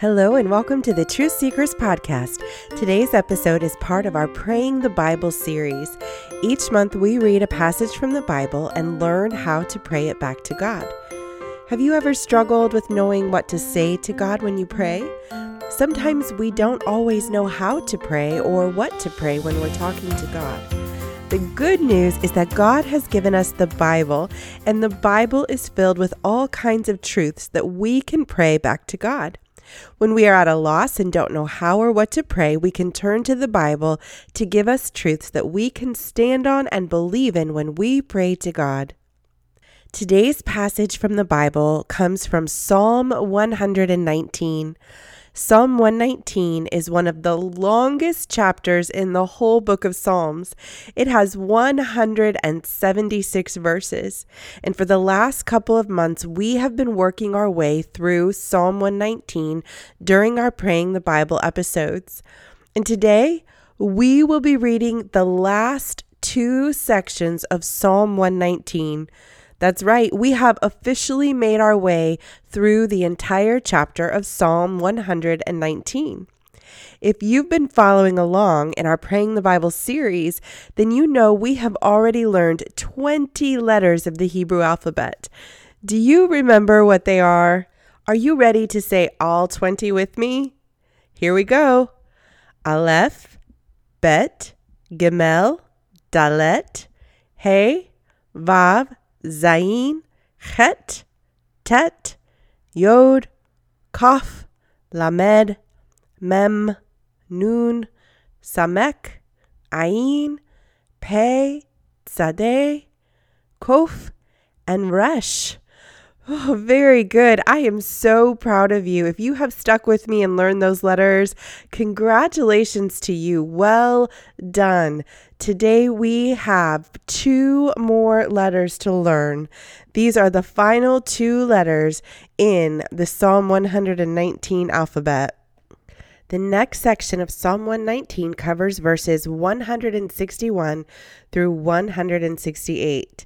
Hello, and welcome to the Truth Seekers Podcast. Today's episode is part of our Praying the Bible series. Each month, we read a passage from the Bible and learn how to pray it back to God. Have you ever struggled with knowing what to say to God when you pray? Sometimes we don't always know how to pray or what to pray when we're talking to God. The good news is that God has given us the Bible, and the Bible is filled with all kinds of truths that we can pray back to God. When we are at a loss and don't know how or what to pray, we can turn to the Bible to give us truths that we can stand on and believe in when we pray to God. Today's passage from the Bible comes from Psalm 119. Psalm 119 is one of the longest chapters in the whole book of Psalms. It has 176 verses. And for the last couple of months, we have been working our way through Psalm 119 during our Praying the Bible episodes. And today, we will be reading the last two sections of Psalm 119. That's right, we have officially made our way through the entire chapter of Psalm 119. If you've been following along in our Praying the Bible series, then you know we have already learned 20 letters of the Hebrew alphabet. Do you remember what they are? Are you ready to say all 20 with me? Here we go Aleph, Bet, Gimel, Dalet, Hey, Vav, Zayin, Chet, Tet, Yod, Kaf, Lamed, Mem, Nun, Samek, Ayin, Pei, Tzadeh, Kof, and Resh. Oh, very good. I am so proud of you. If you have stuck with me and learned those letters, congratulations to you. Well done. Today we have two more letters to learn. These are the final two letters in the Psalm 119 alphabet. The next section of Psalm 119 covers verses 161 through 168.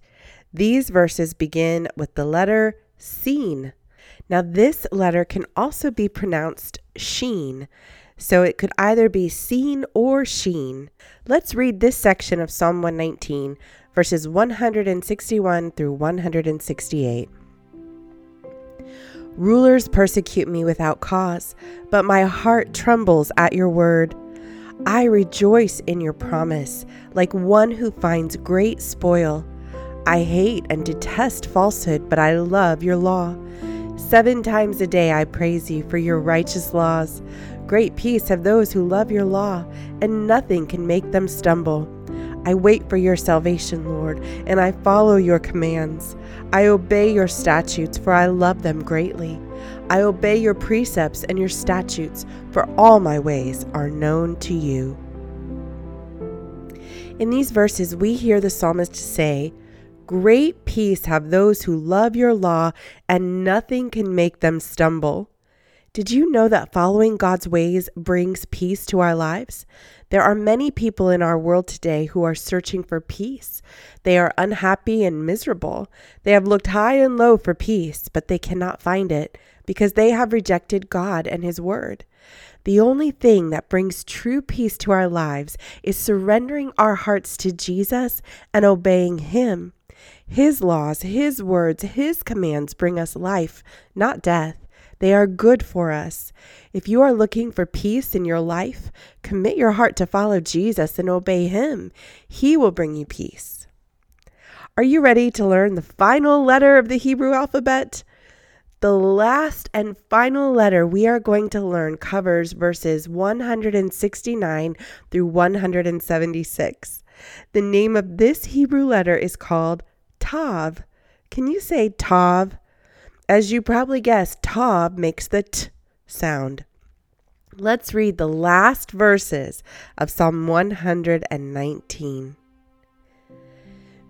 These verses begin with the letter Sin. Now, this letter can also be pronounced Shin, so it could either be Sin or Shin. Let's read this section of Psalm 119, verses 161 through 168. Rulers persecute me without cause, but my heart trembles at your word. I rejoice in your promise, like one who finds great spoil. I hate and detest falsehood, but I love your law. Seven times a day I praise you for your righteous laws. Great peace have those who love your law, and nothing can make them stumble. I wait for your salvation, Lord, and I follow your commands. I obey your statutes, for I love them greatly. I obey your precepts and your statutes, for all my ways are known to you. In these verses, we hear the psalmist say, Great peace have those who love your law, and nothing can make them stumble. Did you know that following God's ways brings peace to our lives? There are many people in our world today who are searching for peace. They are unhappy and miserable. They have looked high and low for peace, but they cannot find it because they have rejected God and His Word. The only thing that brings true peace to our lives is surrendering our hearts to Jesus and obeying Him. His laws, His words, His commands bring us life, not death. They are good for us. If you are looking for peace in your life, commit your heart to follow Jesus and obey Him. He will bring you peace. Are you ready to learn the final letter of the Hebrew alphabet? The last and final letter we are going to learn covers verses 169 through 176. The name of this Hebrew letter is called Tav. Can you say Tav? As you probably guessed, Tav makes the T sound. Let's read the last verses of Psalm 119.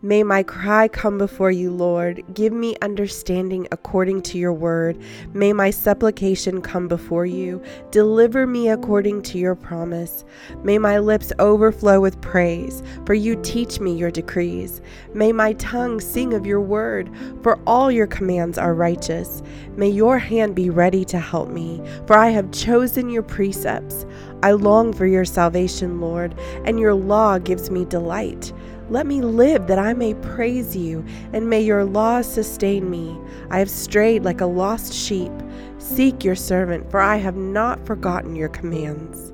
May my cry come before you, Lord. Give me understanding according to your word. May my supplication come before you. Deliver me according to your promise. May my lips overflow with praise, for you teach me your decrees. May my tongue sing of your word, for all your commands are righteous. May your hand be ready to help me, for I have chosen your precepts. I long for your salvation, Lord, and your law gives me delight. Let me live that I may praise you, and may your laws sustain me. I have strayed like a lost sheep. Seek your servant, for I have not forgotten your commands.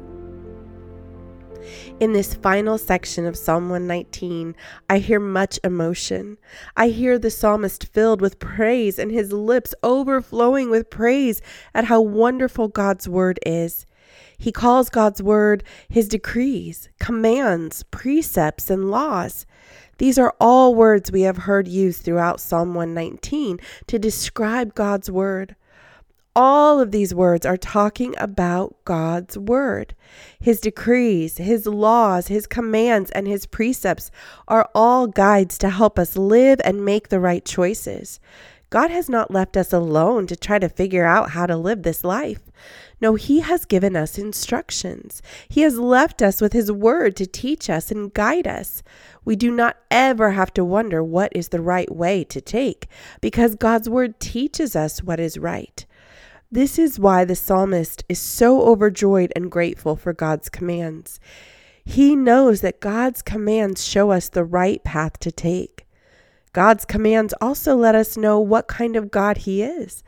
In this final section of Psalm 119, I hear much emotion. I hear the psalmist filled with praise and his lips overflowing with praise at how wonderful God's word is. He calls God's word his decrees, commands, precepts, and laws. These are all words we have heard used throughout Psalm 119 to describe God's word. All of these words are talking about God's word. His decrees, his laws, his commands, and his precepts are all guides to help us live and make the right choices. God has not left us alone to try to figure out how to live this life. No, He has given us instructions. He has left us with His word to teach us and guide us. We do not ever have to wonder what is the right way to take because God's word teaches us what is right. This is why the psalmist is so overjoyed and grateful for God's commands. He knows that God's commands show us the right path to take. God's commands also let us know what kind of God He is.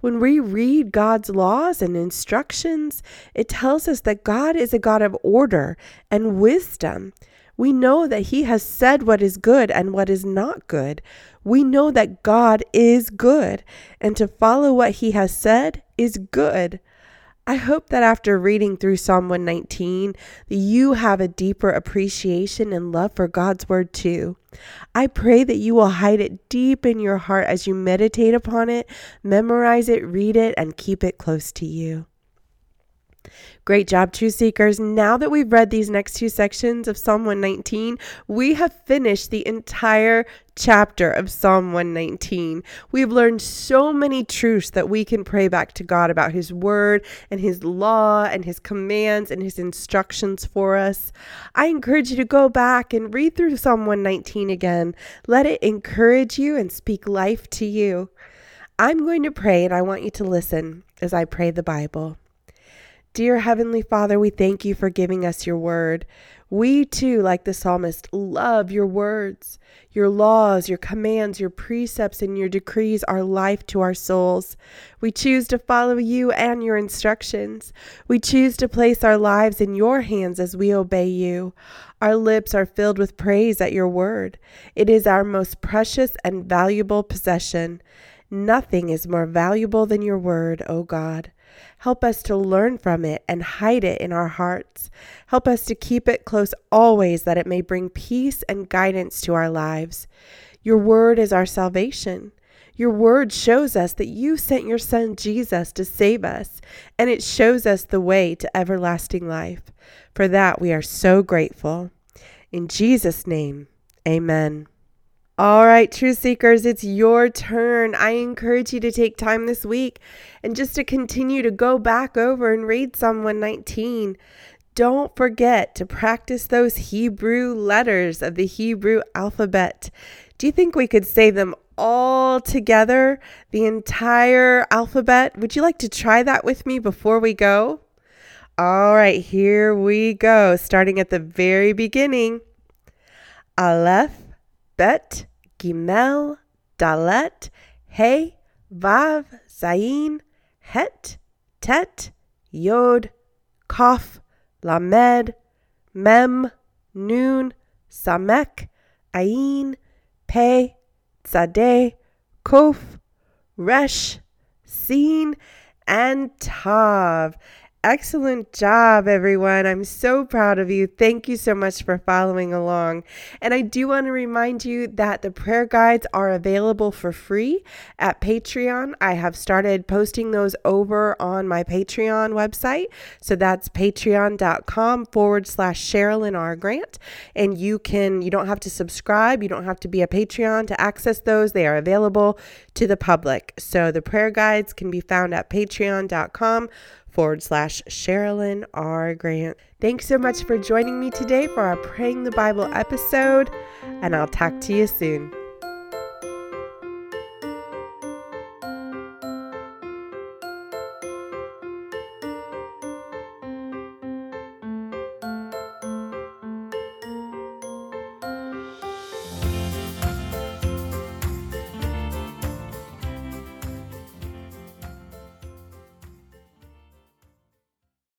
When we read God's laws and instructions, it tells us that God is a God of order and wisdom. We know that He has said what is good and what is not good. We know that God is good, and to follow what He has said is good. I hope that after reading through Psalm 119, you have a deeper appreciation and love for God's word too. I pray that you will hide it deep in your heart as you meditate upon it, memorize it, read it, and keep it close to you. Great job, Truth Seekers. Now that we've read these next two sections of Psalm 119, we have finished the entire chapter of Psalm 119. We've learned so many truths that we can pray back to God about His Word and His law and His commands and His instructions for us. I encourage you to go back and read through Psalm 119 again. Let it encourage you and speak life to you. I'm going to pray and I want you to listen as I pray the Bible. Dear Heavenly Father, we thank you for giving us your word. We too, like the psalmist, love your words. Your laws, your commands, your precepts, and your decrees are life to our souls. We choose to follow you and your instructions. We choose to place our lives in your hands as we obey you. Our lips are filled with praise at your word. It is our most precious and valuable possession. Nothing is more valuable than your word, O God. Help us to learn from it and hide it in our hearts. Help us to keep it close always that it may bring peace and guidance to our lives. Your word is our salvation. Your word shows us that you sent your son Jesus to save us, and it shows us the way to everlasting life. For that we are so grateful. In Jesus' name, amen. All right, truth seekers, it's your turn. I encourage you to take time this week and just to continue to go back over and read Psalm 119. Don't forget to practice those Hebrew letters of the Hebrew alphabet. Do you think we could say them all together, the entire alphabet? Would you like to try that with me before we go? All right, here we go, starting at the very beginning. Aleph Bet, Gimel, Dalet, Hey, Vav, Zayin, Het, Tet, Yod, Kaf, Lamed, Mem, Nun, Samek, Ayin, Pe, Tzadeh, Kof, Resh, Sin, and Tav. Excellent job, everyone. I'm so proud of you. Thank you so much for following along. And I do want to remind you that the prayer guides are available for free at Patreon. I have started posting those over on my Patreon website. So that's patreon.com forward slash Sherilyn R. Grant. And you can, you don't have to subscribe, you don't have to be a Patreon to access those. They are available to the public. So the prayer guides can be found at patreon.com forward slash Sherilyn R. Grant. Thanks so much for joining me today for our Praying the Bible episode, and I'll talk to you soon.